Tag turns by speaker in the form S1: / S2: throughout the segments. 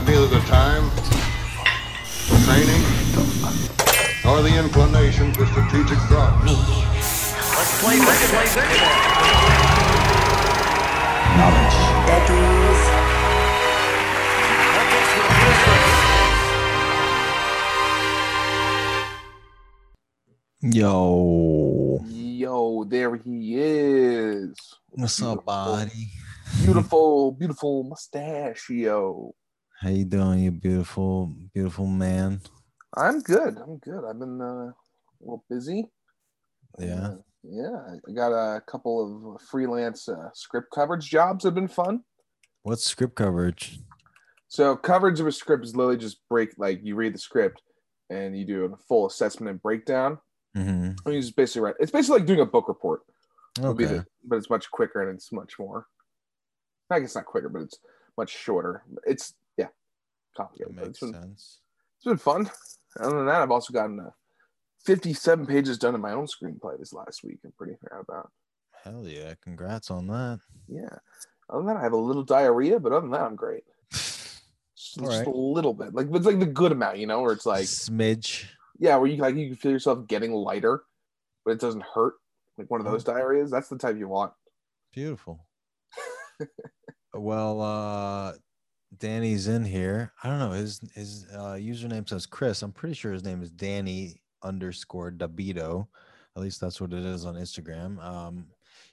S1: have neither the time, training, nor the inclination for strategic thought.
S2: Let's play this, play this.
S3: Knowledge.
S4: Becky's
S3: Yo.
S5: Yo, there he is.
S3: What's up, buddy?
S5: Beautiful, beautiful mustachio.
S3: How you doing, you beautiful, beautiful man?
S5: I'm good. I'm good. I've been uh, a little busy.
S3: Yeah.
S5: Uh, yeah. I got a couple of freelance uh, script coverage jobs have been fun.
S3: What's script coverage?
S5: So coverage of a script is literally just break like you read the script and you do a full assessment and breakdown.
S3: Mm-hmm.
S5: I mean, it's basically right. It's basically like doing a book report.
S3: Okay.
S5: the- but it's much quicker and it's much more. I guess not quicker, but it's much shorter. It's yeah,
S3: That makes
S5: It's been,
S3: sense.
S5: it's been fun. Other than that, I've also gotten uh, 57 pages done in my own screenplay this last week. I'm pretty proud about.
S3: Hell yeah. Congrats on that.
S5: Yeah. Other than that, I have a little diarrhea, but other than that, I'm great. Just, just
S3: right.
S5: a little bit, like it's like the good amount, you know, where it's like
S3: smidge.
S5: yeah, where you like you can feel yourself getting lighter, but it doesn't hurt. Like one of those diarrheas. That's the type you want.
S3: Beautiful. well, uh Danny's in here. I don't know. His his uh username says Chris. I'm pretty sure his name is Danny underscore Dabito. At least that's what it is on Instagram. Um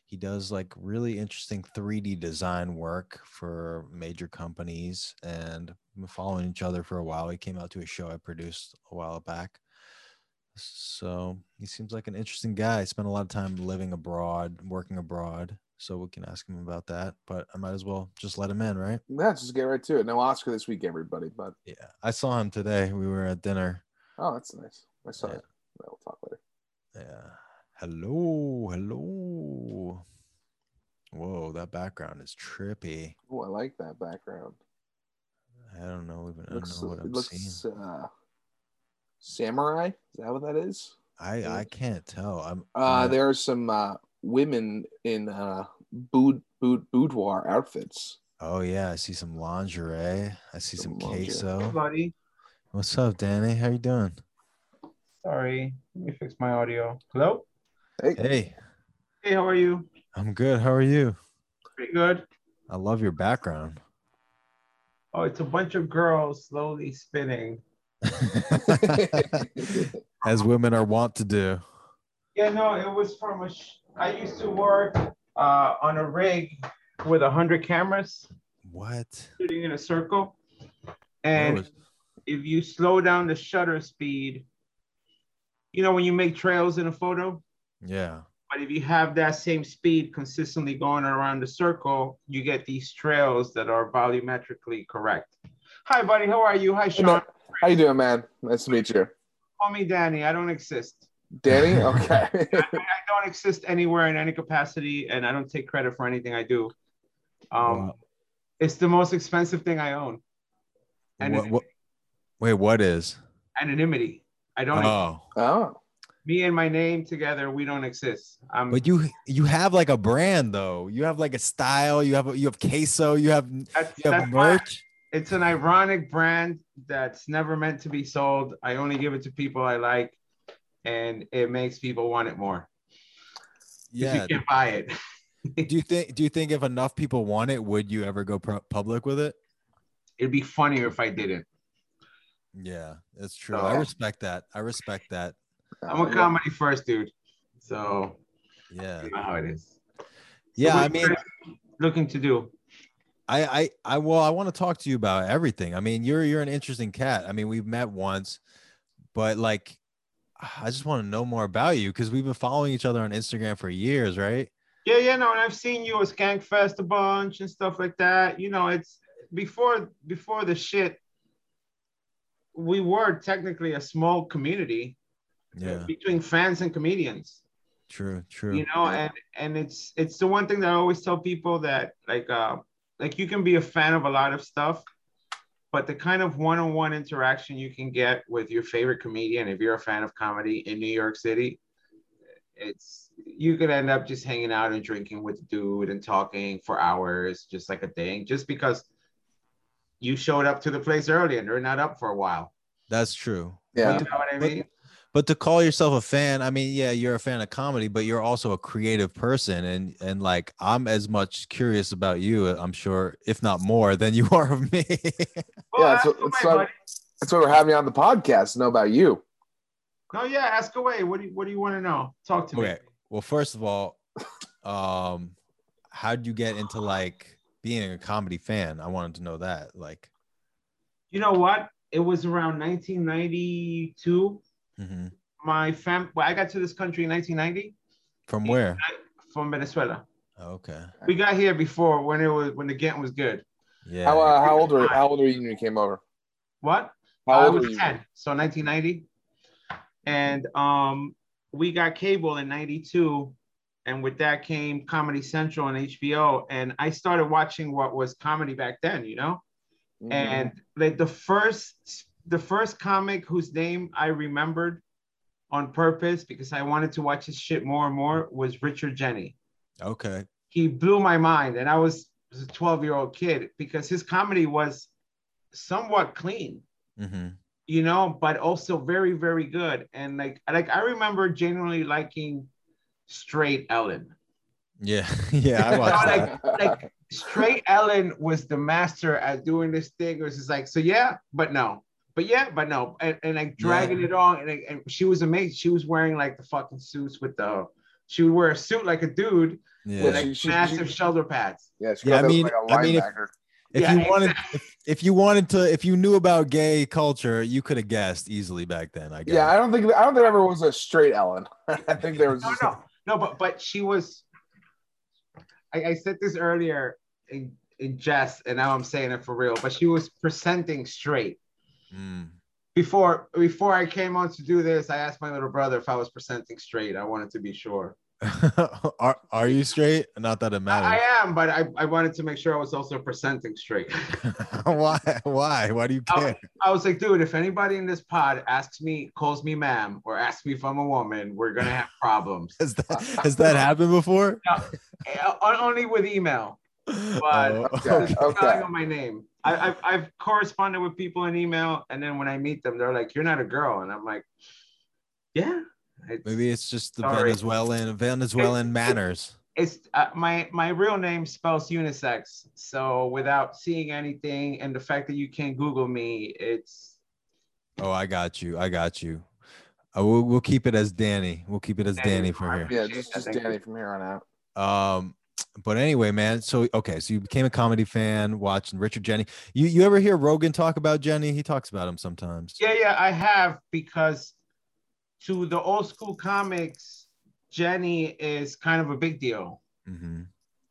S3: he does like really interesting 3D design work for major companies and following each other for a while. He came out to a show I produced a while back. So he seems like an interesting guy. Spent a lot of time living abroad, working abroad. So we can ask him about that. But I might as well just let him in, right?
S5: Yeah, just get right to it. No Oscar this week, everybody. But
S3: Yeah. I saw him today. We were at dinner.
S5: oh, that's nice. I saw
S3: Yeah.
S5: it. We'll talk later.
S3: Yeah. Hello. Hello. Whoa, that background is trippy.
S5: Oh, I like that background.
S3: I don't know even I don't know what I'm
S5: looks
S3: seeing.
S5: uh, samurai. Is that what that is?
S3: I I can't tell. I'm
S5: Uh,
S3: uh,
S5: there are some uh, women in uh, boud, boud, boudoir outfits.
S3: oh yeah, I see some lingerie. I see some
S5: Some lingerie.
S3: queso.
S6: buddy.
S3: What's up, Danny? How you doing?
S6: Sorry, let me fix my audio. Hello?
S5: Hey,
S3: Hey,
S6: Hey, how are you?
S3: I'm good. How are you?
S6: Pretty good.
S3: I love your background.
S6: Oh, it's a bunch of girls slowly spinning.
S3: As women are wont to do.
S6: Yeah, no, it was from a. Sh- I used to work uh, on a rig with a hundred cameras
S3: What?
S6: shooting in a circle, and
S3: it's-
S6: if you slow down the shutter speed, you know when you make trails in a photo.
S3: yeah.
S6: But if you have that same speed consistently going around the circle, you get these trails that are volumetrically correct. Hi, buddy. How are you? Hi,
S5: Hey,
S6: Sean.
S5: man. How you doing, man? Nice to meet you,
S6: Call me Danny. I don't exist.
S5: Danny. Okay.
S6: I I don't exist anywhere in any capacity, and I don't take credit for anything I do. Um,
S3: Wow.
S6: It's the most expensive thing I own.
S3: What, what, wait, what is?
S6: Anonymity. I don't.
S3: Oh,
S5: oh,
S6: Me and my name together, we don't exist. Um,
S3: but you you have like a brand though. You have like a style. You have you have queso. You have you
S6: that's,
S3: have
S6: that's why
S3: merch.
S6: it's an ironic brand that's never meant to be sold. I only give it to people I like, and it makes people want it more.
S3: Yeah.
S6: You can't buy it.
S3: Do you think do you think if enough people want it, would you ever go pro- public with it?
S6: It'd be funnier if I didn't.
S3: Yeah, that's true. I
S6: Oh.
S3: respect that. I respect that.
S6: I'm a comedy first dude. So
S3: Yeah.
S6: you know how it is.
S3: Yeah,
S6: what
S3: I mean,
S6: looking to do.
S3: I, I, I, well, I want to talk to you about everything. I mean, you're, you're an interesting cat. I mean, we've met once, but like, I just want to know more about you because we've been following each other on Instagram for years, right?
S6: Yeah, yeah, no, and I've seen you at Skankfest a bunch and stuff like that. You know, it's before before the shit. We were technically a small community
S3: Yeah,
S6: between fans and comedians.
S3: true, true.
S6: You know, and and it's it's the one thing that I always tell people that like uh like you can be a fan of a lot of stuff, but the kind of one-on-one interaction you can get with your favorite comedian if you're a fan of comedy in New York City, it's you could end up just hanging out and drinking with the dude and talking for hours, just like a thing, just because you showed up to the place early and they're not up for a while.
S3: That's true.
S5: Yeah.
S6: You know what I
S3: But-
S6: mean?
S3: But to call yourself a fan, I mean, yeah, you're a fan of comedy, but you're also a creative person, and and like I'm as much curious about you, I'm sure, if not more, than you are of me.
S6: Well,
S5: Yeah,
S6: ask
S5: so-
S6: away,
S5: so- That's why we're having on the podcast to know about you.
S6: No, yeah, ask away. What do you, what do you want to know? Talk to me.
S3: Well, first of all, um, how would you get into like being a comedy fan? I wanted to know that. Like,
S6: You know what? It was around 1992.
S3: Mhm.
S6: My fam, well, I got to this country in 1990
S3: from where?
S6: from Venezuela.
S3: Okay.
S6: We got here before when it was when the Ghent was good.
S3: Yeah.
S5: How, uh, how old were how old were you when you came over?
S6: What?
S5: How
S6: I
S5: old were
S6: was
S5: you?
S6: 10, so 1990. And um, we got cable in 92. And with that came Comedy Central and HBO. And I started watching what was comedy back then, you know?
S5: Mhm.
S6: And like the first the first comic whose name I remembered on purpose because I wanted to watch his shit more and more was Richard Jeni.
S3: okay.
S6: He blew my mind. And I was, was a 12 year old kid because his comedy was somewhat clean
S3: hmm
S6: you know, but also very, very good. And like, like I remember genuinely liking Straight Ellen.
S3: Yeah. yeah. I watched
S6: like, like Straight Ellen was the master at doing this thing. It was just like, so yeah, but no, but yeah, but no, and, and like dragging it on. And, and she was amazing. She was wearing like the fucking suits with the. She would wear a suit like a dude
S3: Yeah.
S6: with like
S5: she-
S6: massive
S5: she-
S6: shoulder pads.
S5: yeah, she
S3: Yeah, I mean-
S5: like a
S3: I mean, if- if
S6: Yeah,
S3: you wanted if, if you wanted to if you knew about gay culture you could have guessed easily back then i guess
S5: yeah, I don't think I don't think ever was a straight Ellen. I think there was
S6: No,
S5: just
S6: no, no, but but she was. I, I said this earlier in in jest, and now I'm saying it for real. But she was presenting straight.
S3: Mm.
S6: Before before I came on to do this, I asked my little brother if I was presenting straight. I wanted to be sure.
S3: are, are you straight not that it matters
S6: I am, but I, I wanted to make sure I was also presenting straight.
S3: why why why do you care
S6: I was like, dude, if anybody in this pod asks me, calls me ma'am, or asks me if I'm a woman, we're gonna have problems.
S3: has that has that happened before
S6: Uh, Only with email. But-
S3: Oh,
S5: Okay,
S3: okay.
S6: of my name. I, I've, I've corresponded with people in email, and then when I meet them, they're like, "You're not a girl," and I'm like, "Yeah." It's,
S3: maybe it's just the
S6: Sorry.
S3: venezuelan venezuelan manners
S6: it's uh, my my real name spells unisex. So without seeing anything, and the fact that you can't Google me, it's
S3: oh i got you i got you uh, we'll, we'll keep it as danny we'll keep it as
S6: Danny.
S3: danny from here
S5: Yeah, just just Danny from here on out.
S3: Um, but anyway, man. So okay, so you became a comedy fan, watching Richard Jeni. You you ever hear Rogan talk about Jeni? He talks about him sometimes.
S6: yeah, yeah. I have because to the old school comics, Jeni is kind of a big deal.
S3: hmm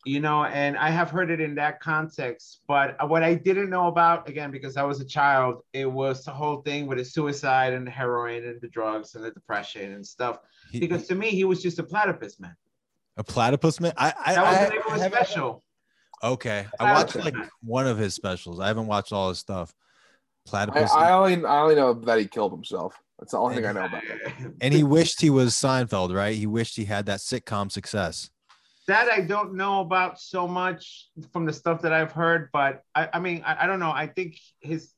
S6: you know, and I have heard it in that context. But what I didn't know about, again, because I was a child, it was the whole thing with the suicide and the heroin and the drugs and the depression and stuff.
S3: He,
S6: Because to me, he was just a platypus man.
S3: A platypus man. I I,
S6: That was
S3: I,
S6: the name of his
S3: haven't-
S6: special.
S3: Okay, I watched like one of his specials. I haven't watched all his stuff. Platypus,
S5: I only I only know that he killed himself. That's the only thing I know about him.
S3: and he wished he was Seinfeld, right? He wished he had that sitcom success.
S6: that I don't know about so much from the stuff that I've heard, but I, I mean, I, I don't know. I think his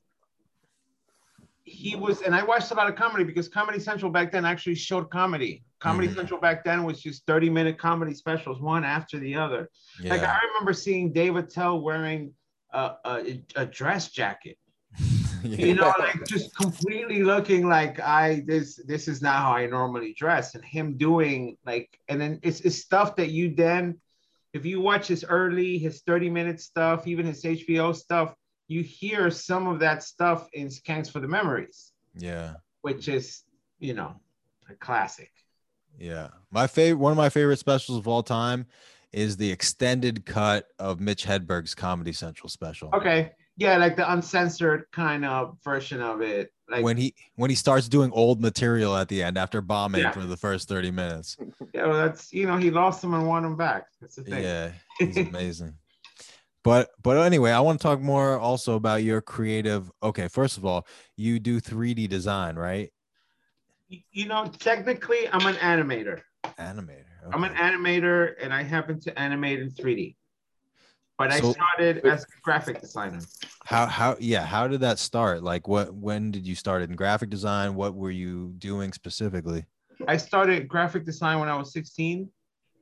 S6: he was, and I watched a lot of comedy because Comedy Central back then actually showed comedy. Comedy
S3: Mhm.
S6: Central back then was just 30 minute comedy specials, one after the other.
S3: Yeah.
S6: Like I remember seeing Dave Attell wearing a, a, a dress jacket,
S3: yeah.
S6: you know, like just completely looking like I this this is not how I normally dress, and him doing like, and then it's, it's stuff that you then, if you watch his early, his 30 minute stuff, even his HBO stuff, you hear some of that stuff in Skanks for the Memories,
S3: yeah.
S6: which is, you know, a classic.
S3: Yeah. My favorite one of my favorite specials of all time is the extended cut of Mitch Hedberg's Comedy Central special.
S6: Okay. Yeah, like the uncensored kind of version of it. Like
S3: when he when he starts doing old material at the end after bombing
S6: Yeah.
S3: for the first 30 minutes.
S6: yeah, well, that's you know, he lost them and won them back. That's the thing.
S3: Yeah, he's amazing. But but anyway, I want to talk more also about your creative. Okay, first of all, you do 3D design, right?
S6: You know, technically I'm an animator.
S3: Animator.
S6: I'm an animator and I happen to animate in 3D. but I started as a graphic designer.
S3: How how yeah, how did that start? Like what when did you start in graphic design? What were you doing specifically?
S6: I started graphic design when I was 16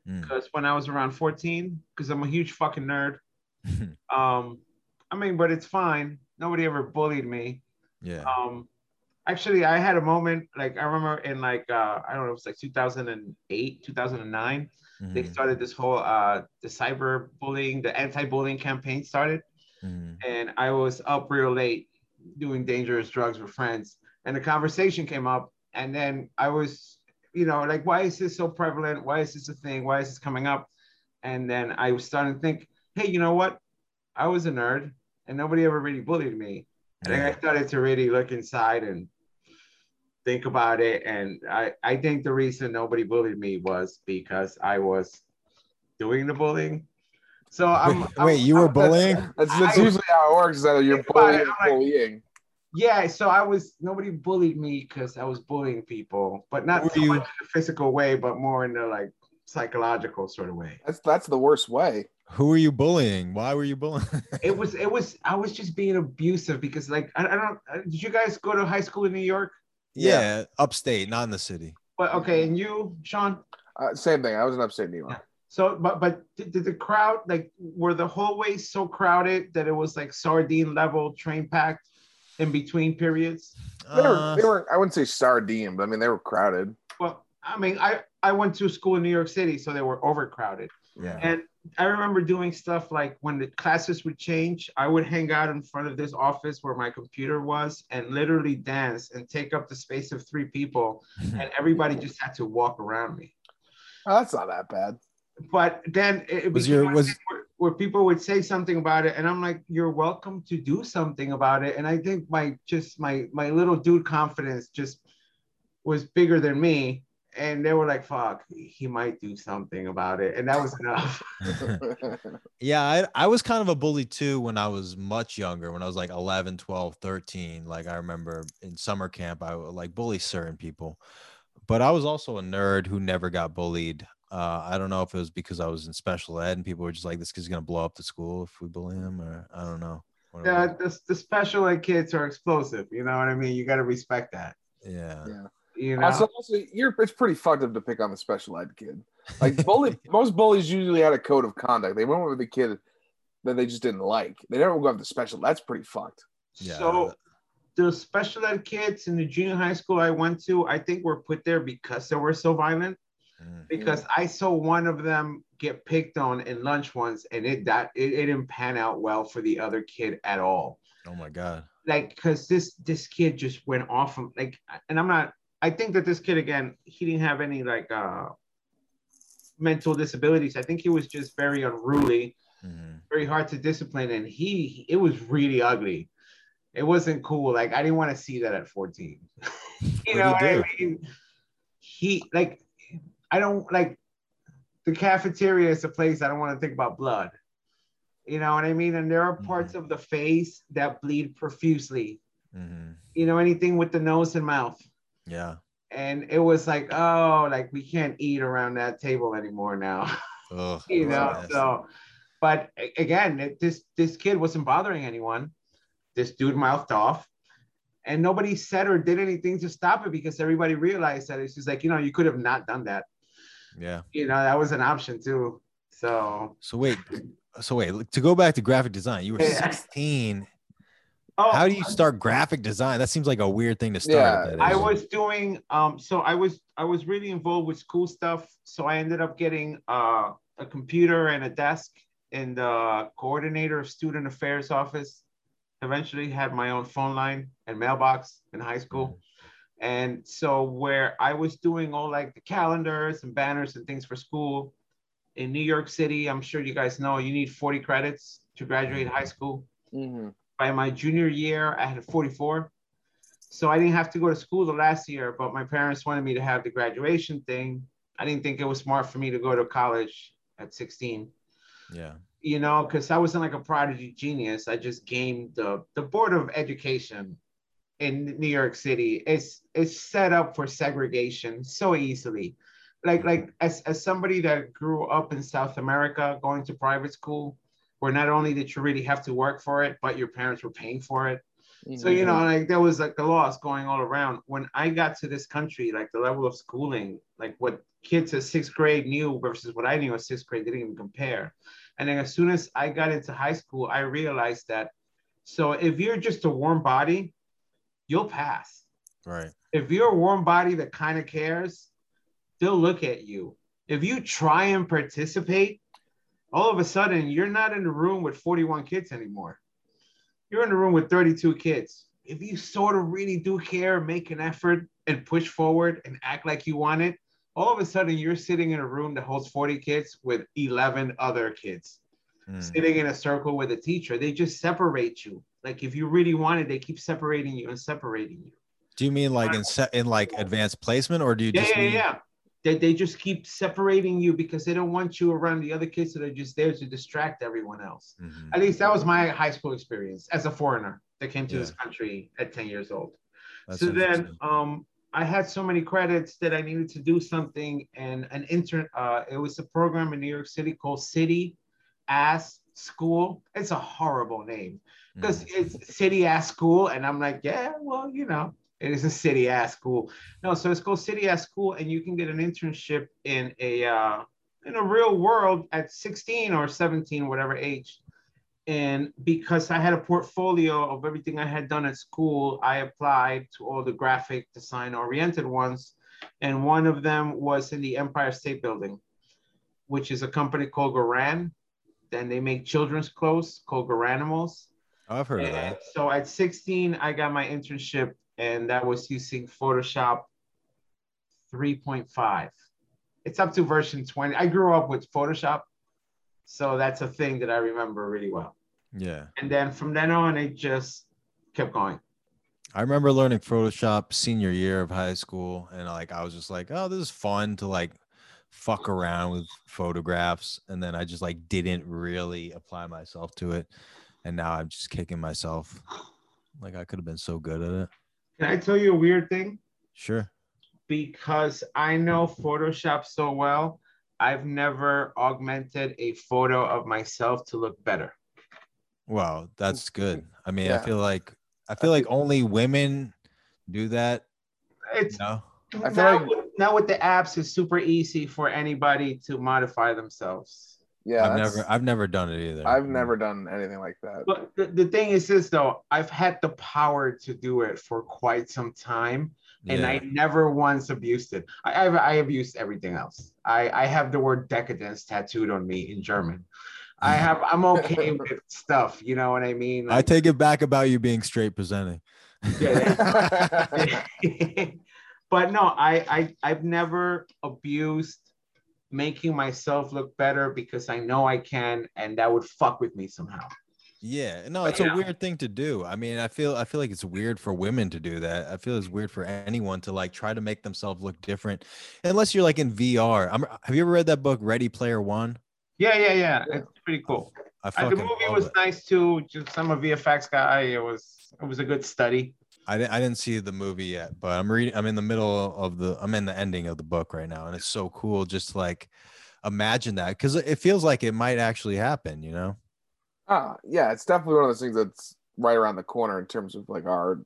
S3: Mm.
S6: because when I was around 14, because I'm a huge fucking nerd. Um, I mean, but it's fine. Nobody ever bullied me.
S3: yeah.
S6: Um, actually, I had a moment like I remember in like uh, I don't know, it was like 2008, 2009. They
S3: Mhm,
S6: started this whole uh, the cyber bullying, the anti-bullying campaign started,
S3: mhm.
S6: and I was up real late doing dangerous drugs with friends, and the conversation came up, and then I was, you know, like, why is this so prevalent? Why is this a thing? Why is this coming up? And then I was starting to think, hey, you know what? I was a nerd, and nobody ever really bullied me. And then I started to really look inside and think about it. And I, I think the reason nobody bullied me was because I was doing the bullying. So I'm,
S3: Wait,
S6: I'm-
S3: wait, you were
S6: I'm-
S3: bullying?
S5: That's, that's
S6: I-
S5: usually how it works. Is either you're
S6: Think it,
S5: bullying
S6: like-
S5: bullying.
S6: Yeah, so I was nobody bullied me because I was bullying people, but not
S3: Were
S6: so
S3: you-
S6: much in a physical way, but more in the like psychological sort of way.
S5: That's that's the worst way.
S3: Who were you bullying? Why were you bullying?
S6: It was it was I was just being abusive because like I, I don't uh, did you guys go to high school in New York?
S3: yeah, upstate, not in the city.
S6: But okay, and you, Sean?
S5: Uh, same thing. I was in upstate New York.
S6: So, but but did, did the crowd like were the hallways so crowded that it was like sardine level train packed in between periods?
S5: They were,
S3: Uh,
S5: they were. I wouldn't say sardine, but I mean they were crowded.
S6: Well, I mean, I I went to school in New York City, so they were overcrowded.
S3: yeah.
S6: And I remember doing stuff like when the classes would change, I would hang out in front of this office where my computer was and literally dance and take up the space of three people, and everybody just had to walk around me.
S5: Oh, that's not that bad.
S6: But then it, it
S3: Was your- was-
S6: where, where people would say something about it, and I'm like, "You're welcome to do something about it." And I think my just my my little dude confidence just was bigger than me, and they were like, "Fuck, he might do something about it," and that was enough.
S3: Yeah, I, I was kind of a bully too when I was much younger, when I was like 11, 12, 13. Like I remember in summer camp, I would like bully certain people. But I was also a nerd who never got bullied. Uh, I don't know if it was because I was in special ed and people were just like, this kid's going to blow up the school if we bully him, or I don't know. what
S6: Yeah, the, the special ed kids are explosive. You know what I mean? You got to respect that.
S3: Yeah.
S5: yeah.
S6: You know,
S5: Also, also, you're it's pretty fucked up to pick on the special ed kid. Like bully, most bullies usually had a code of conduct. They went with the kid that they just didn't like. They never go after the special. That's pretty fucked.
S3: Yeah.
S6: so the special ed kids in the junior high school I went to, I think were put there because they were so violent.
S3: Mm.
S6: Because I saw one of them get picked on in lunch once, and it that it, it didn't pan out well for the other kid at all.
S3: Oh my God.
S6: like because this this kid just went off of like and i'm not i think that this kid again he didn't have any like uh mental disabilities. I think he was just very unruly
S3: Mhm.
S6: very hard to discipline and he it was really ugly. It wasn't cool. Like i didn't want to see that at 14 you know what i mean? He like i don't like the cafeteria is a place i don't want to think about blood. You know what i mean? And there are parts of the face that bleed profusely.
S3: Mhm.
S6: you know, anything with the nose and mouth.
S3: Yeah.
S6: And it was like, oh, like we can't eat around that table anymore now,
S3: Ugh,
S6: you know.
S3: nasty.
S6: So, but again, it, this this kid wasn't bothering anyone. This dude mouthed off, and nobody said or did anything to stop it because everybody realized that it's just like, you know, you could have not done that.
S3: yeah.
S6: You know, that was an option too. So,
S3: So wait, so wait, to go back to graphic design, you were
S6: Yeah.
S3: 16.
S6: Oh,
S3: How do you start graphic design? That seems like a weird thing to start.
S5: Yeah,
S3: at
S6: I was doing um so I was I was really involved with school stuff. So I ended up getting uh, a computer and a desk in the coordinator of student affairs office. Eventually had my own phone line and mailbox in high school. And so where I was doing all like the calendars and banners and things for school in New York City, I'm sure you guys know you need 40 credits to graduate high school
S5: Mhm.
S6: By my junior year, I had a 44. So I didn't have to go to school the last year, but my parents wanted me to have the graduation thing. I didn't think it was smart for me to go to college at 16,
S3: Yeah.
S6: you know, because I wasn't like a prodigy genius. I just gamed the, the Board of Education in New York City. It's, it's set up for segregation so easily. Like, mm-hmm. like as, as somebody that grew up in South America going to private school, where not only did you really have to work for it, but your parents were paying for it. So
S5: Mm-hmm.
S6: you know, like there was like a loss going all around. When I got to this country, like the level of schooling, like what kids at sixth grade knew versus what I knew at sixth grade didn't even compare. And then as soon as I got into high school, I realized that. So if you're just a warm body, you'll pass.
S3: Right.
S6: If you're a warm body that kind of cares, they'll look at you. If you try and participate, all of a sudden you're not in the room with 41 kids anymore. You're in the room with 32 kids. If you sort of really do care, make an effort and push forward and act like you want it, all of a sudden you're sitting in a room that holds 40 kids with 11 other kids
S3: Mm.
S6: sitting in a circle with a teacher. They just separate you. Like if you really want it, they keep separating you and separating you.
S3: Do you mean like in in like advanced placement, or do you
S6: Yeah,
S3: just
S6: yeah,
S3: mean
S6: yeah. They, they just keep separating you because they don't want you around the other kids, so they're just there to distract everyone else.
S3: Mhm.
S6: At least that was my high school experience as a foreigner that came to
S3: Yeah.
S6: this country at 10 years old.
S3: That's
S6: so then um, I had so many credits that I needed to do something, and an intern. Uh, it was a program in New York City called City Ass School. It's a horrible name because
S3: Mhm.
S6: it's City Ass School, and I'm like, yeah, well, you know, it is a City Ass School. No, so it's called City Ass School, and you can get an internship in a uh, in a real world at 16 or 17, whatever age. And because I had a portfolio of everything I had done at school, I applied to all the graphic design oriented ones. And one of them was in the Empire State Building, which is a company called Garan. Then they make children's clothes called Garanimals.
S3: Oh, I've heard of that.
S6: so at 16, I got my internship, and that was using Photoshop 3.5. It's up to version 20. I grew up with Photoshop, so that's a thing that I remember really well.
S3: Yeah.
S6: And then from then on, it just kept going.
S3: I remember learning Photoshop senior year of high school, and like I was just like, oh, this is fun to like fuck around with photographs, and then I just like didn't really apply myself to it, and now I'm just kicking myself. Like I could have been so good at it.
S6: Can I tell you a weird thing?
S3: Sure.
S6: Because I know Photoshop so well, I've never augmented a photo of myself to look better.
S3: Wow, that's good. I mean,
S5: Yeah.
S3: I feel like I feel like only women do that.
S6: It's
S3: No.
S5: I feel
S6: now,
S5: like-
S6: with, now with the apps, it's super easy for anybody to modify themselves.
S5: Yeah,
S3: I've never I've never done it either.
S5: I've never done anything like that.
S6: But the, the thing is this though, I've had the power to do it for quite some time, and
S3: Yeah.
S6: I never once abused it. I, I've I abused everything else. I, I have the word decadence tattooed on me in German. I mm. have I'm okay with stuff, you know what I mean?
S3: I take it back about you being straight presenting.
S6: Yeah. but no, I, I I've never abused making myself look better because I know I can, and that would fuck with me somehow.
S3: Yeah, no, it's
S6: you
S3: a weird thing to do. I mean, I feel I feel like it's weird for women to do that. I feel it's weird for anyone to like try to make themselves look different, unless you're like in VR. I'm, have you ever read that book Ready Player One?
S6: Yeah, yeah, yeah. It's pretty cool.
S3: I
S6: Uh, the movie was
S3: it.
S6: nice too. Just I'm a VFX guy. It was it was a good study.
S3: I didn't I didn't see the movie yet, but I'm reading. I'm in the middle of the. I'm in the ending of the book right now, and it's so cool. Just to, like imagine that because it feels like it might actually happen. You know?
S5: Ah, yeah, it's definitely one of those things that's right around the corner in terms of like our,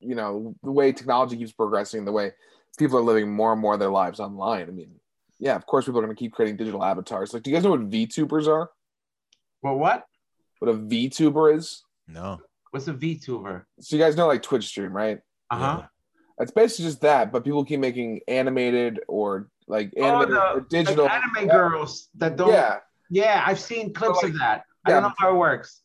S5: you know, the way technology keeps progressing, the way people are living more and more of their lives online. I mean, yeah, of course, people are going to keep creating digital avatars. Like, do you guys know what VTubers are?
S6: Well, what?
S5: What a VTuber is?
S3: No.
S6: What's a VTuber?
S5: So you guys know like Twitch stream, right?
S6: Uh huh.
S5: It's basically just that, but people keep making animated or like
S6: Oh,
S5: animated
S6: the
S5: or digital.
S6: like anime girls that don't.
S5: Yeah,
S6: Yeah, I've seen clips
S5: like-
S6: of that. I
S5: yeah,
S6: don't know how it works.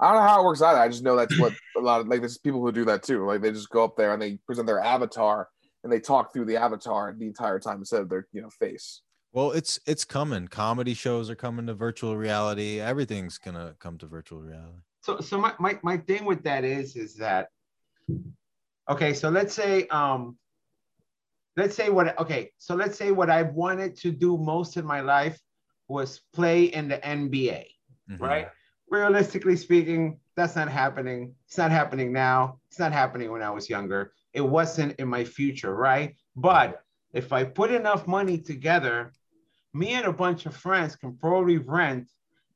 S5: I don't know how it works either. I just know that's what a lot of like there's people who do that too. Like they just go up there and they present their avatar and they talk through the avatar the entire time instead of their you know face.
S3: Well, it's it's coming. Comedy shows are coming to virtual reality. Everything's gonna come to virtual reality.
S6: So so my, my my thing with that is is that okay so let's say um let's say what okay so let's say what i wanted to do most in my life was play in the nba
S3: Mhm.
S6: right? Realistically speaking that's not happening. It's not happening now. It's not happening when i was younger. It wasn't in my future right? But if i put enough money together me and a bunch of friends can probably rent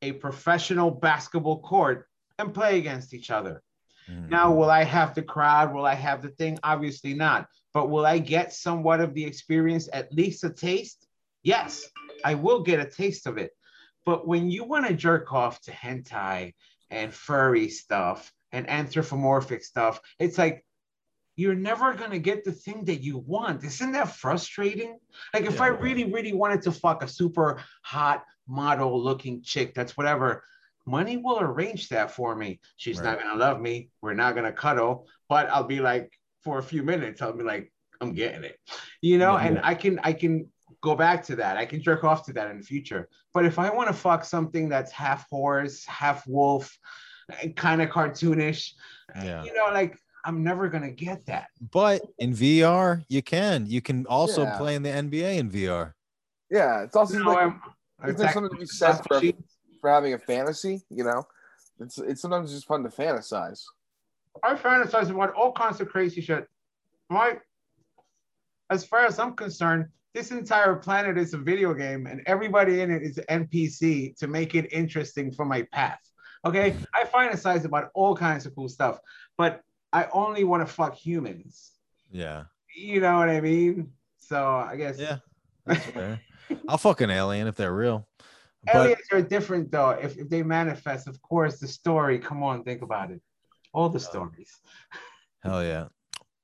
S6: a professional basketball court and play against each other.
S3: Mhm.
S6: Now, will I have the crowd? Will I have the thing? Obviously not. But will I get somewhat of the experience, at least a taste? Yes, I will get a taste of it. But when you want to jerk off to hentai and furry stuff and anthropomorphic stuff, it's like you're never going to get the thing that you want. Isn't that frustrating? Like, if I really, really wanted to fuck a super hot model looking chick, that's whatever, money will arrange that for me. She's not going to love me. We're not going to cuddle, but I'll be like, for a few minutes, I'll be like, I'm getting it, you know,
S3: Yeah.
S6: and I can, I can go back to that. I can jerk off to that in the future. But if I want to fuck something that's half horse, half wolf, kind of cartoonish,
S3: Yeah.
S6: you know, like I'm never gonna get that.
S3: But in VR, you can. You can also
S5: Yeah.
S3: play in the NBA in VR.
S5: Yeah, it's also
S6: No,
S5: like,
S6: I'm-
S5: isn't there something to be said for, for having a fantasy? You know, it's it's sometimes just fun to fantasize.
S6: I fantasize about all kinds of crazy shit. My, As far as I'm concerned, this entire planet is a video game, and everybody in it is an NPC to make it interesting for my path. Okay, I fantasize about all kinds of cool stuff, but I only want to fuck humans.
S3: Yeah.
S6: You know what I mean? So I guess
S3: Yeah. That's fair. I'll fuck an alien if they're real.
S6: Aliens are different though. If, if they manifest, of course, the story. Come on, think about it. All the stories.
S3: hell yeah.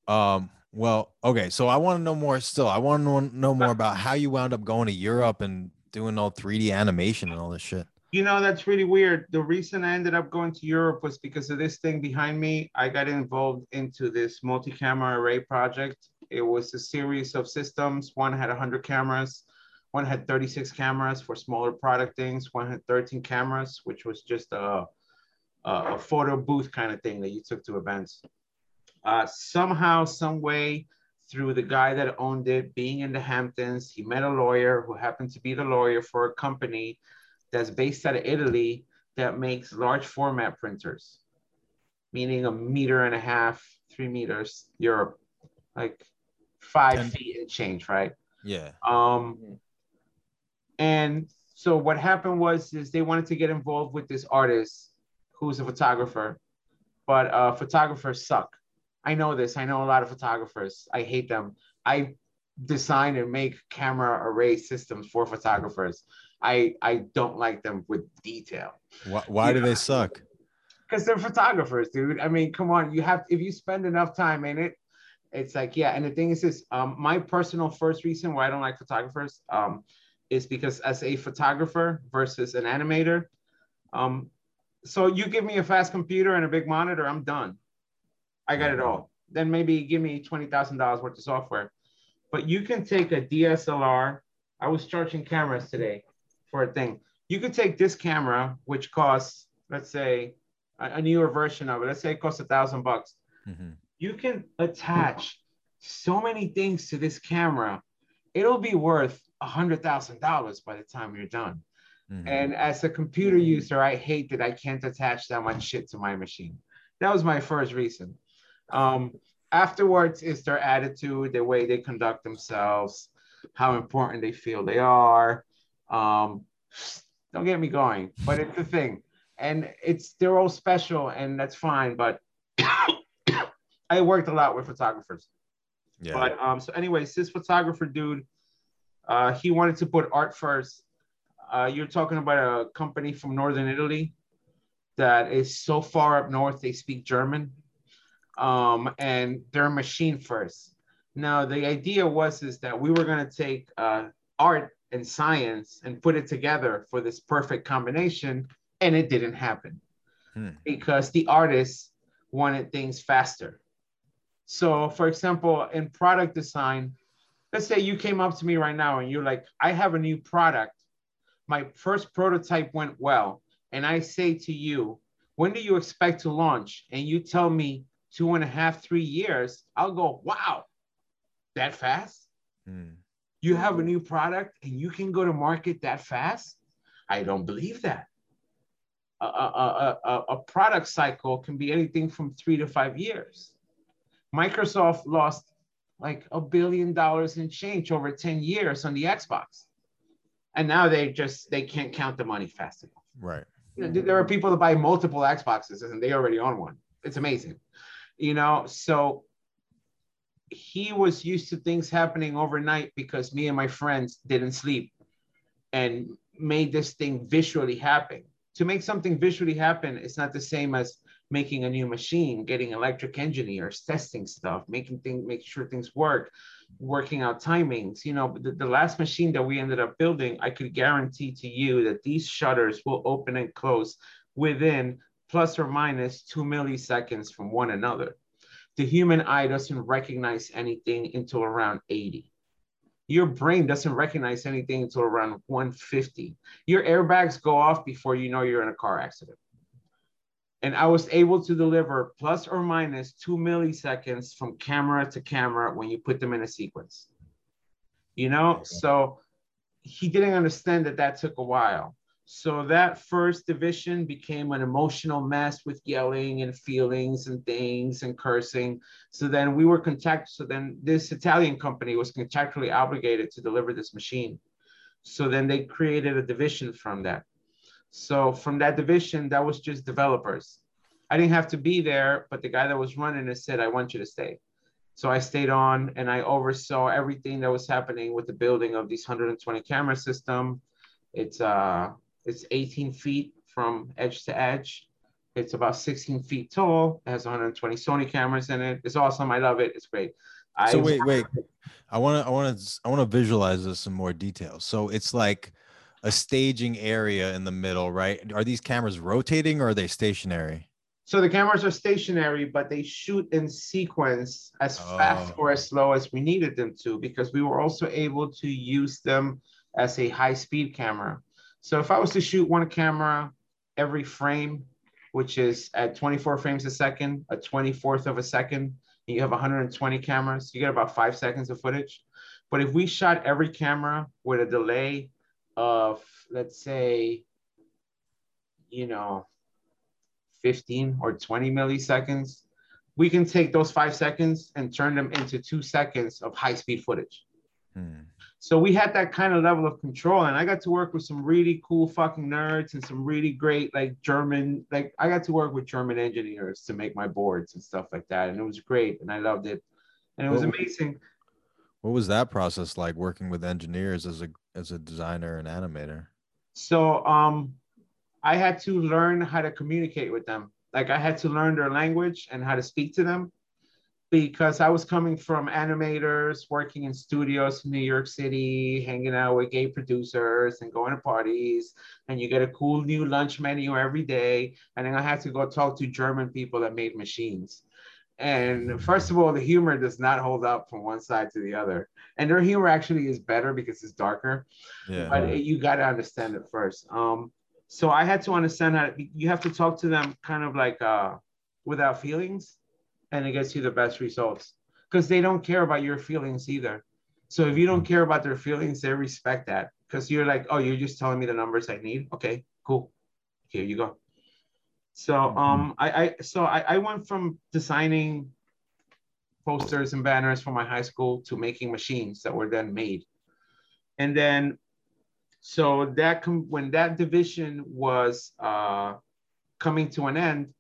S3: Um, well, okay. So I want to know more still. I want to know more about how you wound up going to Europe and doing all 3D animation and all this shit.
S6: You know, that's really weird. The reason I ended up going to Europe was because of this thing behind me. I got involved into this multi-camera array project. It was a series of systems. One had 100 cameras. One had 36 cameras for smaller product things. One had 13 cameras, which was just a, a, a photo booth kind of thing that you took to events. Uh, somehow, some way, through the guy that owned it, being in the Hamptons, he met a lawyer who happened to be the lawyer for a company that's based out of Italy that makes large format printers, meaning a meter and a half, three meters, Europe, like five
S3: Ten-
S6: feet and change, right?
S3: Yeah.
S6: Um. And so what happened was is they wanted to get involved with this artist who's a photographer, but uh, photographers suck. I know this. I know a lot of photographers. I hate them. I design and make camera array systems for photographers. I I don't like them with detail
S3: Why, why do
S6: Yeah.
S3: they suck?
S6: because they're photographers, dude. I mean, come on, you have if you spend enough time in it, it's like yeah. And the thing is, this um, my personal first reason why I don't like photographers um, is because as a photographer versus an animator, um, so you give me a fast computer and a big monitor, I'm done. I got it all. Then maybe give me twenty thousand dollars worth of software, but you can take a DSLR. I was charging cameras today for a thing. You could take this camera, which costs, let's say, a, a newer version of it. Let's say it costs a thousand bucks.
S3: Mhm.
S6: You can attach so many things to this camera. It'll be worth a hundred thousand dollars by the time you're done.
S3: Mhm.
S6: And as a computer user, I hate that I can't attach that much shit to my machine. That was my first reason. Um, afterwards is their attitude, the way they conduct themselves, how important they feel they are. Um, don't get me going, but it's the thing. And it's they're all special, and that's fine. But I worked a lot with photographers.
S3: yeah.
S6: But um, so anyway, this photographer dude, uh, he wanted to put art first. Uh, you're talking about a company from northern Italy that is so far up north they speak German, um, and they're machine first. Now the idea was is that we were going to take uh, art and science and put it together for this perfect combination, and it didn't happen
S3: Hmm.
S6: because the artists wanted things faster. So, for example, in product design, let's say you came up to me right now and you're like, I have a new product. My first prototype went well. And I say to you, when do you expect to launch? And you tell me two and a half, three years. I'll go, wow, that fast?
S3: Hmm.
S6: You have a new product and you can go to market that fast? I don't believe that. A, a, a, a, a product cycle can be anything from three to five years. Microsoft lost like a billion dollars in change over 10 years on the Xbox. And now they just they can't count the money fast enough.
S3: Right.
S6: You know, there are people that buy multiple Xboxes and they already own one. It's amazing, you know. So he was used to things happening overnight because me and my friends didn't sleep and made this thing visually happen. To make something visually happen, it's not the same as making a new machine, getting electric engineers, testing stuff, making things, making sure things work, working out timings. You know, the, the last machine that we ended up building, I could guarantee to you that these shutters will open and close within plus or minus two milliseconds from one another. The human eye doesn't recognize anything until around 80. Your brain doesn't recognize anything until around 150. Your airbags go off before you know you're in a car accident and I was able to deliver plus or minus two milliseconds from camera to camera when you put them in a sequence. You know, so he didn't understand that that took a while. So that first division became an emotional mess with yelling and feelings and things and cursing. So then we were contacted. So then this Italian company was contractually obligated to deliver this machine. So then they created a division from that. So from that division, that was just developers. I didn't have to be there, but the guy that was running it said, I want you to stay. So I stayed on and I oversaw everything that was happening with the building of these 120 camera system. It's uh it's 18 feet from edge to edge. It's about 16 feet tall. It has 120 Sony cameras in it. It's awesome. I love it. It's great.
S3: So
S6: I,
S3: wait, wait. I want to I want to I want to visualize this in more detail. So it's like a staging area in the middle, right? Are these cameras rotating or are they stationary?
S6: So the cameras are stationary, but they shoot in sequence as fast
S3: Oh.
S6: or as slow as we needed them to, because we were also able to use them as a high speed camera. So if I was to shoot one camera every frame, which is at 24 frames a second, a 24th of a second, and you have 120 cameras, you get about five seconds of footage. But if we shot every camera with a delay of, let's say, you know, 15 or 20 milliseconds, we can take those five seconds and turn them into two seconds of high speed footage.
S3: Hmm.
S6: So we had that kind of level of control, and I got to work with some really cool fucking nerds and some really great like German, like I got to work with German engineers to make my boards and stuff like that, and it was great, and I loved it, and it was amazing.
S3: What was that process like working with engineers as a as a designer and animator?
S6: So um, I had to learn how to communicate with them. Like I had to learn their language and how to speak to them because I was coming from animators, working in studios in New York City, hanging out with gay producers and going to parties. And you get a cool new lunch menu every day. And then I had to go talk to German people that made machines. And first of all, the humor does not hold up from one side to the other. And their humor actually is better because it's darker
S3: Yeah.
S6: but it- you got to understand it first. Um, so I had to understand that you have to talk to them kind of like uh, without feelings, and it gets you the best results because they don't care about your feelings either. So if you don't care about their feelings, they respect that because you're like, oh, you're just telling me the numbers I need. Okay, cool. Here you go. So um, I, I so I, I went from designing posters and banners for my high school to making machines that were then made. And then so that com- when that division was uh, coming to an end,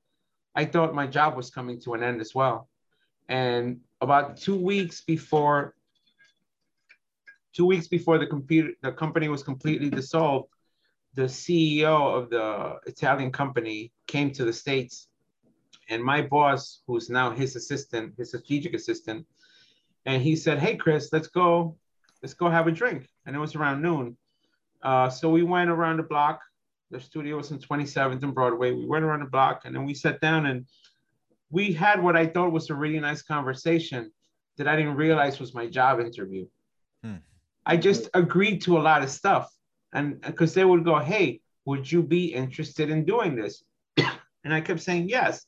S6: I thought my job was coming to an end as well. And about two weeks before, two weeks before the computer, the company was completely dissolved, the CEO of the Italian company came to the States. And my boss, who's now his assistant, his strategic assistant, and he said, Hey, Chris, let's go, let's go have a drink. And it was around noon. Uh, so we went around the block. The studio was in 27th and Broadway. We went around the block and then we sat down and we had what I thought was a really nice conversation that I didn't realize was my job interview.
S3: Hmm.
S6: I just agreed to a lot of stuff. And uh, because they would go, Hey, would you be interested in doing this? and I kept saying, Yes.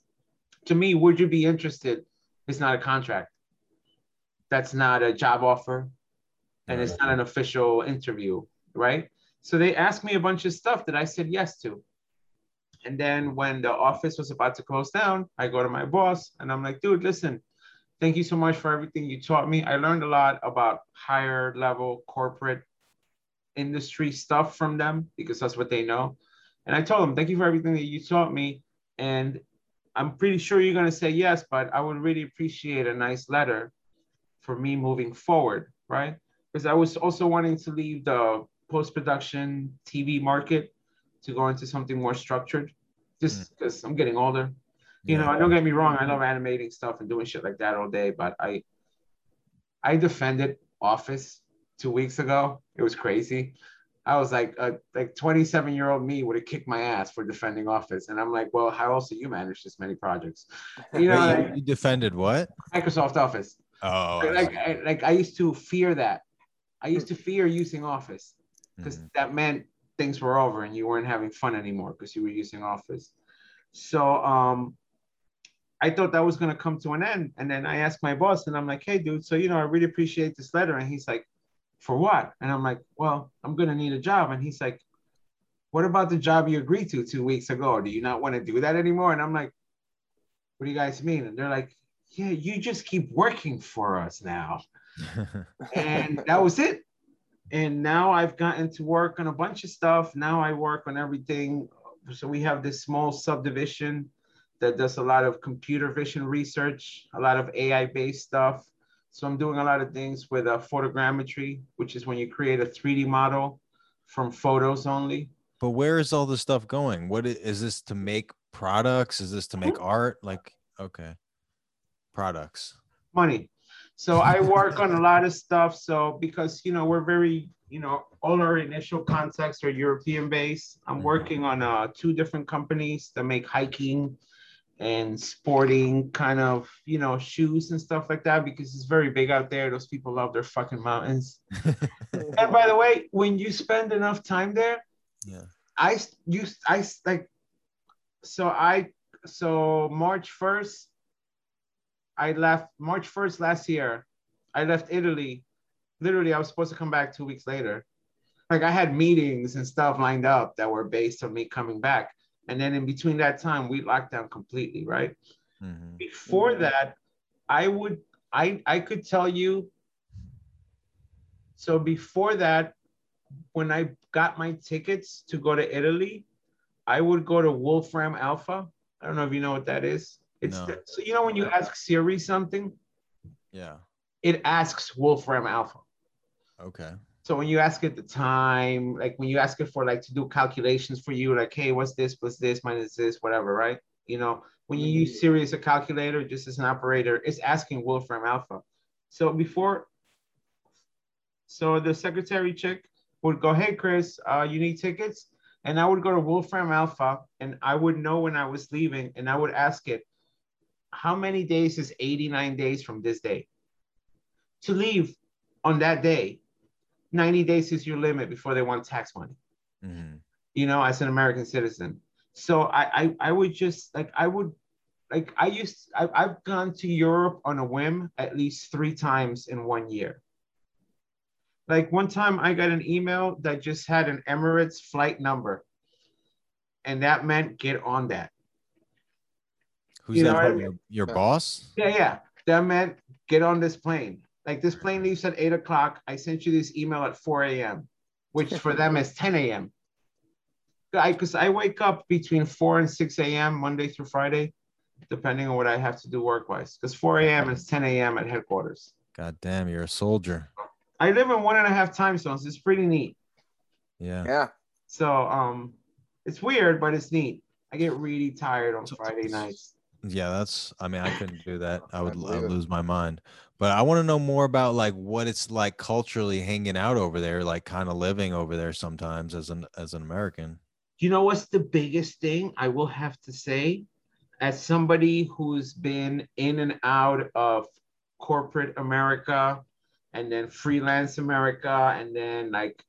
S6: To me, would you be interested? It's not a contract. That's not a job offer. And it's not an official interview, right? So they asked me a bunch of stuff that I said yes to. And then when the office was about to close down, I go to my boss and I'm like, dude, listen, thank you so much for everything you taught me. I learned a lot about higher level corporate industry stuff from them because that's what they know. And I told them, thank you for everything that you taught me. And I'm pretty sure you're going to say yes, but I would really appreciate a nice letter for me moving forward, right? Because I was also wanting to leave the post production TV market to go into something more structured, just mm. because I'm getting older. You know, don't get me wrong, I love animating stuff and doing shit like that all day, but I I defended Office two weeks ago. It was crazy. I was like, uh, like 27 year old me would have kicked my ass for defending Office, and I'm like, well, how else do you manage this many projects? You know,
S3: Wait, you defended what?
S6: Microsoft Office.
S3: Oh,
S6: like,
S3: see.
S6: I, like I used to fear that. I used to fear using Office because
S3: Mhm.
S6: that meant things were over and you weren't having fun anymore because you were using Office. So um, I thought that was gonna come to an end, and then I asked my boss, and I'm like, "Hey, dude, so you know, I really appreciate this letter," and he's like, "For what?" And I'm like, "Well, I'm gonna need a job," and he's like, "What about the job you agreed to two weeks ago? Do you not want to do that anymore?" And I'm like, "What do you guys mean?" And they're like, "Yeah, you just keep working for us now." and that was it. And now I've gotten to work on a bunch of stuff. Now I work on everything. So we have this small subdivision that does a lot of computer vision research, a lot of AI based stuff. So I'm doing a lot of things with uh, photogrammetry, which is when you create a 3D model from photos only.
S3: but where is all this stuff going? What is, is this to make products? Is this to make art? Like, okay, products.
S6: money. So I work on a lot of stuff. So because you know we're very you know all our initial contacts are European based. I'm
S3: Mhm.
S6: working on uh, two different companies that make hiking and sporting kind of you know shoes and stuff like that because it's very big out there. Those people love their fucking mountains. And by the way, when you spend enough time there,
S3: yeah.
S6: i used i like so I so March 1st I left March 1st last year. I left Italy. Literally, I was supposed to come back two weeks later. Like I had meetings and stuff lined up that were based on me coming back. And then in between that time, we locked down completely, right?
S3: Mhm.
S6: Before that, I would I I could tell you. So before that, when I got my tickets to go to Italy, I would go to Wolfram Alpha. I don't know if you know what that is. It's
S3: No.
S6: the- so you know when you ask Siri something,
S3: Yeah.
S6: it asks Wolfram Alpha.
S3: Okay.
S6: So when you ask it the time, like when you ask it for like to do calculations for you, like hey, what's this, what's this, minus this, whatever, right? You know, when you use Siri as a calculator, just as an operator, it's asking Wolfram Alpha. So before, so the secretary chick would go, hey Chris, uh, you need tickets, and I would go to Wolfram Alpha, and I would know when I was leaving, and I would ask it, how many days is 89 days from this day? To leave on that day, 90 days is your limit before they want tax money
S3: Mhm.
S6: you know as an american citizen so i i, I would just like i would like i used I, i've gone to europe on a whim at least three times in one year like one time i got an email that just had an emirates flight number and that meant get on that
S3: Who's
S6: You know
S3: that?
S6: what I
S3: from?
S6: mean?
S3: Your, your boss?
S6: Yeah, yeah. That meant get on this plane. Like this plane leaves at eight o'clock. I sent you this email at 4 a.m., which for them is 10 a.m. Because I wake up between 4 and 6 a.m. Monday through Friday, depending on what I have to do work wise. Because 4 a.m. is 10 a.m. at headquarters.
S3: God damn, you're a soldier.
S6: I live in one and a half time zones. It's pretty neat.
S3: Yeah.
S5: Yeah.
S6: So um it's weird, but it's neat. I get really tired on Friday nights.
S3: Yeah, that's. I mean, I couldn't do that. I would. I
S5: it.
S3: lose my mind. But I want to know more about like what it's like culturally hanging out over there, like kind of living over there sometimes as an as an American.
S6: you know what's the biggest thing I will have to say as somebody who's been in and out of corporate America and then freelance America and then like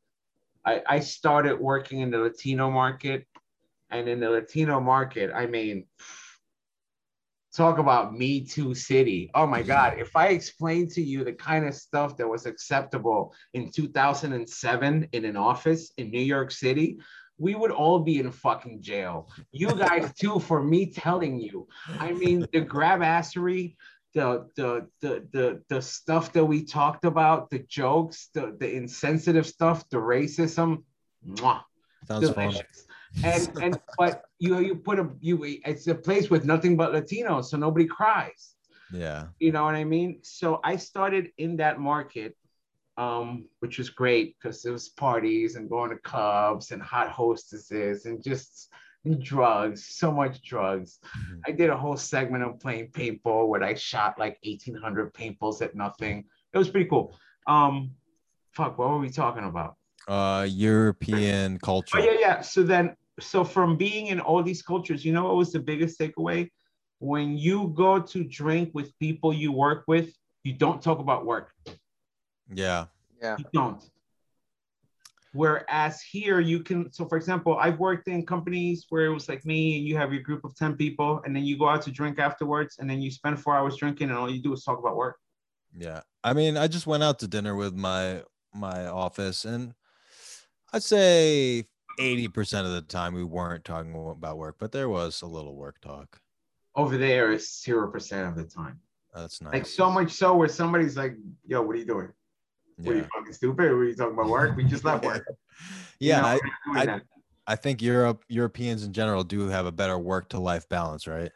S6: I, I started working in the Latino market and in the Latino market I mean talk about me too city oh my god if I explain to you the kind of stuff that was acceptable in 2007 in an office in New York City we would all be in fucking jail. You guys too, for me telling you. I mean, the grabassery, the the the the the stuff that we talked about, the jokes, the the insensitive stuff, the racism. Mwah,
S3: Sounds fun.
S6: And and but you you put a you it's a place with nothing but Latinos, so nobody cries.
S3: Yeah.
S6: You know what I mean? So I started in that market, um, which was great because there was parties and going to clubs and hot hostesses and just and drugs, so much drugs.
S3: Mhm.
S6: I did a whole segment of playing paintball where I shot like 1,800 paintballs at nothing. It was pretty cool. Um, fuck, what were we talking about?
S3: Uh, European culture.
S6: Oh yeah, yeah. So then, so from being in all these cultures, you know what was the biggest takeaway? When you go to drink with people you work with, you don't talk about work.
S3: Yeah.
S5: Yeah.
S6: You don't. Whereas here, you can. So, for example, I've worked in companies where it was like me, and you have your group of ten people, and then you go out to drink afterwards, and then you spend four hours drinking, and all you do is talk about work.
S3: Yeah. I mean, I just went out to dinner with my my office and I'd say 80% of the time we weren't talking about work, but there was a little work talk.
S6: Over there is zero percent of the time.
S3: That's nice.
S6: Like so much so where somebody's like, "Yo, what are you doing? What are you fucking stupid? What are you talking about work? We just left work." You
S3: Yeah,
S6: know,
S3: I,
S6: not doing
S3: I- I think Europe Europeans in general do have a better work to life balance, right?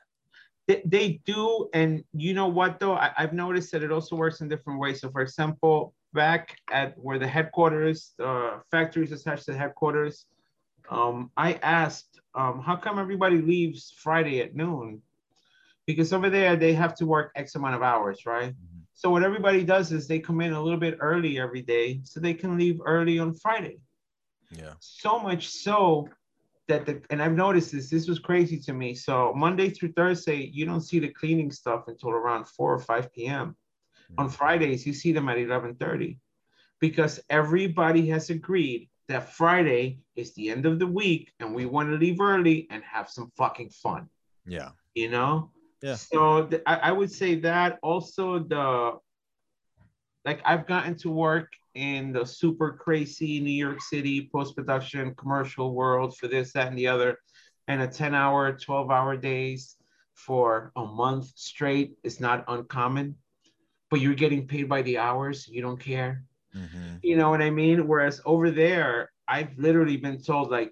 S6: They, they do, and you know what though? I, I've noticed that it also works in different ways. So, for example, back at where the headquarters, uh, factories attached to the headquarters, um, I asked, um, how come everybody leaves Friday at noon? Because over there they have to work X amount of hours, right?
S3: Mhm.
S6: So what everybody does is they come in a little bit early every day, so they can leave early on Friday
S3: Yeah.
S6: so much so that the and I've noticed this. This was crazy to me. So Monday through Thursday, you don't see the cleaning stuff until around four or five p.m. On Fridays, you see them at eleven thirty, because everybody has agreed that Friday is the end of the week, and we want to leave early and have some fucking fun.
S3: Yeah.
S6: You know.
S3: Yeah.
S6: So th- I, I would say that also the like I've gotten to work in the super crazy New York City post production commercial world for this, that, and the other, and a 10 hour, 12 hour days for a month straight is not uncommon, but you're getting paid by the hours. You don't care.
S3: Mhm.
S6: You know what I mean? Whereas over there, I've literally been told, like,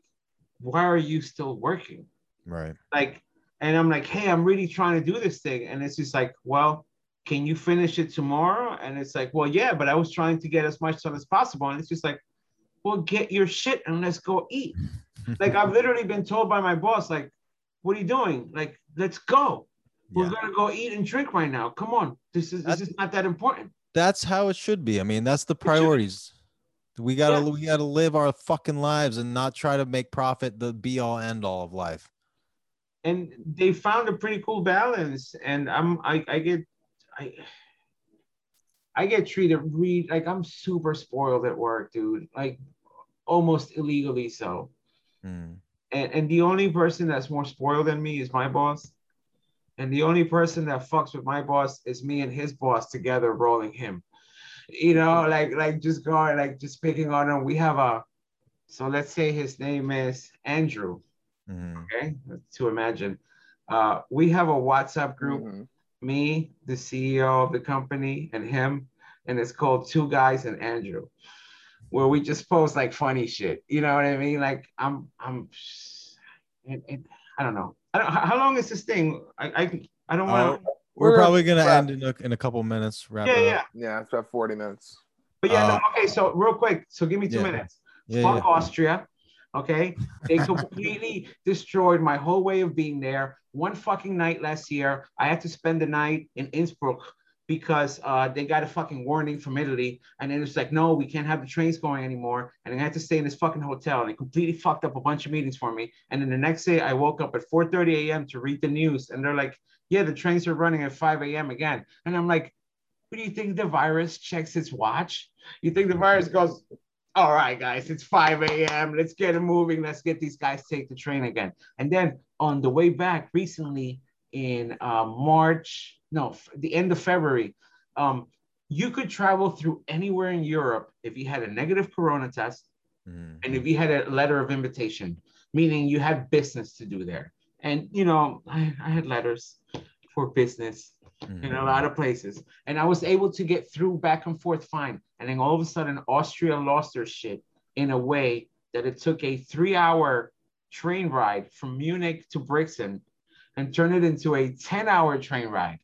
S6: why are you still working?
S3: Right.
S6: like and i'm like hey i'm really trying to do this thing and it's just like well can you finish it tomorrow and it's like well yeah but i was trying to get as much done as possible and it's just like well get your shit and let's go eat like i've literally been told by my boss like what are you doing like let's go we're
S3: Yeah.
S6: gonna go eat and drink right now come on this is this is not that important
S3: That's how it should be. I mean, that's the priorities. We gotta
S6: Yeah.
S3: we gotta live our fucking lives and not try to make profit the be all end all of life.
S6: and they found a pretty cool balance and i'm i, I get i i get treated re like i'm super spoiled at work dude like almost illegally so
S3: Mm.
S6: and, and the only person that's more spoiled than me is my boss and the only person that fucks with my boss is me and his boss together rolling him. You know like like just going like just picking on him. We have a so let's say his name is andrew
S3: Mhm.
S6: okay to imagine. Uh, we have a whatsapp group
S5: Mhm.
S6: me the ceo of the company and him and it's called two guys and andrew where we just post like funny shit. You know what i mean? Like i'm i'm it, it, i don't know I don't, how how long is this thing i i, I don't want to
S3: We're
S5: We're
S3: probably gonna
S5: wrap.
S3: end in a, in a couple minutes. Wrap
S6: yeah yeah
S3: up.
S5: Yeah, it's about 40 minutes.
S6: but yeah no,
S3: Uh,
S6: okay so real quick so give me two
S3: yeah.
S6: minutes
S3: Yeah,
S6: fuck
S3: yeah.
S6: Austria. Okay. They completely destroyed my whole way of being there. One fucking night last year, I had to spend the night in Innsbruck because uh, they got a fucking warning from Italy. And then it's like, no, we can't have the trains going anymore. And I had to stay in this fucking hotel. And they completely fucked up a bunch of meetings for me. And then the next day, I woke up at 4:30 a.m. to read the news. And they're like, yeah, the trains are running at 5 a.m. again. And I'm like, what do you think the virus checks its watch? You think the virus goes, all right, guys, it's 5 a.m. Let's get it moving. Let's get these guys take the train again. And then on the way back recently in uh, March, no, the end of February, um, you could travel through anywhere in Europe if you had a negative corona test
S3: Mhm.
S6: and if you had a letter of invitation, meaning you had business to do there. And, you know, I, I had letters for business in
S3: Mhm.
S6: a lot of places. And I was able to get through back and forth fine. And then all of a sudden, Austria lost their shit in a way that it took a three hour train ride from Munich to Brixen and turned it into a 10 hour train ride,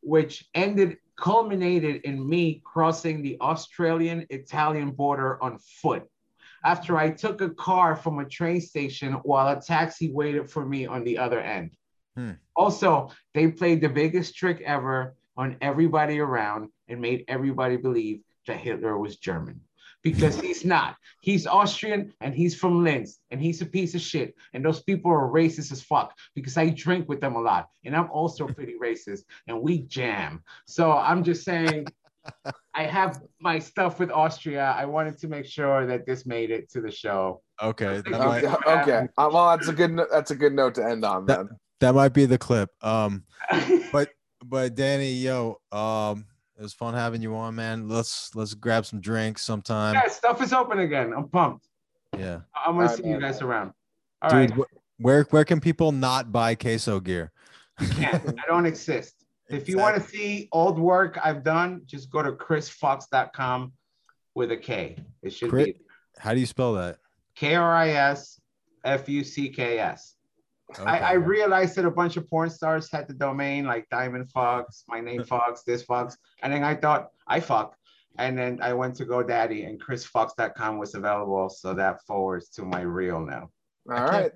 S6: which ended, culminated in me crossing the Austrian Italian border on foot after I took a car from a train station while a taxi waited for me on the other end.
S3: Hmm.
S6: Also, they played the biggest trick ever on everybody around and made everybody believe that Hitler was German because he's not. He's Austrian and he's from Linz and he's a piece of shit. And those people are racist as fuck because I drink with them a lot and I'm also pretty racist and we jam. So I'm just saying. I have my stuff with Austria. I wanted to make sure that this made it to the show.
S3: Okay, that
S6: Okay.
S3: might,
S5: Okay, okay. Uh, well, that's a good. That's a good note to end on.
S3: That-
S5: Then.
S3: that might be the clip. Um, but but Danny, yo, um, it was fun having you on, man. Let's let's grab some drinks sometime.
S6: yeah, stuff is open again. I'm pumped.
S3: Yeah,
S6: I'm gonna
S5: All right,
S6: see you
S5: man.
S6: guys around. All right,
S3: dude, wh- where where can people not buy queso gear?
S6: can't. I don't exist. If you want to see old work I've done, just go to krisfucks.com with a K. It should
S3: Chris-
S6: be
S3: How do you spell that?
S6: K R I S F U C K S. I, I realized that a bunch of porn stars had the domain like Diamond Fox, my name Fox, this Fox. And then I thought I fuck. And then I went to GoDaddy and krisfucks.com was available. So that forwards to my real now.
S5: All right,
S3: can't-
S5: right.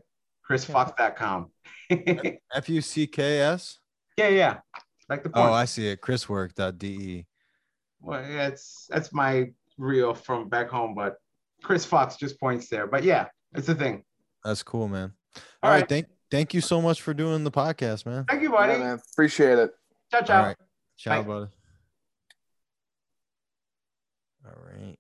S6: krisfucks.com. yeah,
S3: F U C K S.
S6: yeah. Like the oh, porn.
S3: Oh, I see it. Chriswork.de.
S6: well, yeah, it's that's my reel from back home, but Chris Fox just points there. But yeah, it's a thing.
S3: That's cool, man.
S6: All
S3: All right,
S6: right.
S3: thank thank you so much for doing the podcast, man.
S6: Thank you,
S5: Yeah,
S6: buddy.
S5: man. Appreciate it.
S6: ciao, ciao.
S3: All right, ciao,
S6: Bye.
S3: buddy. All right.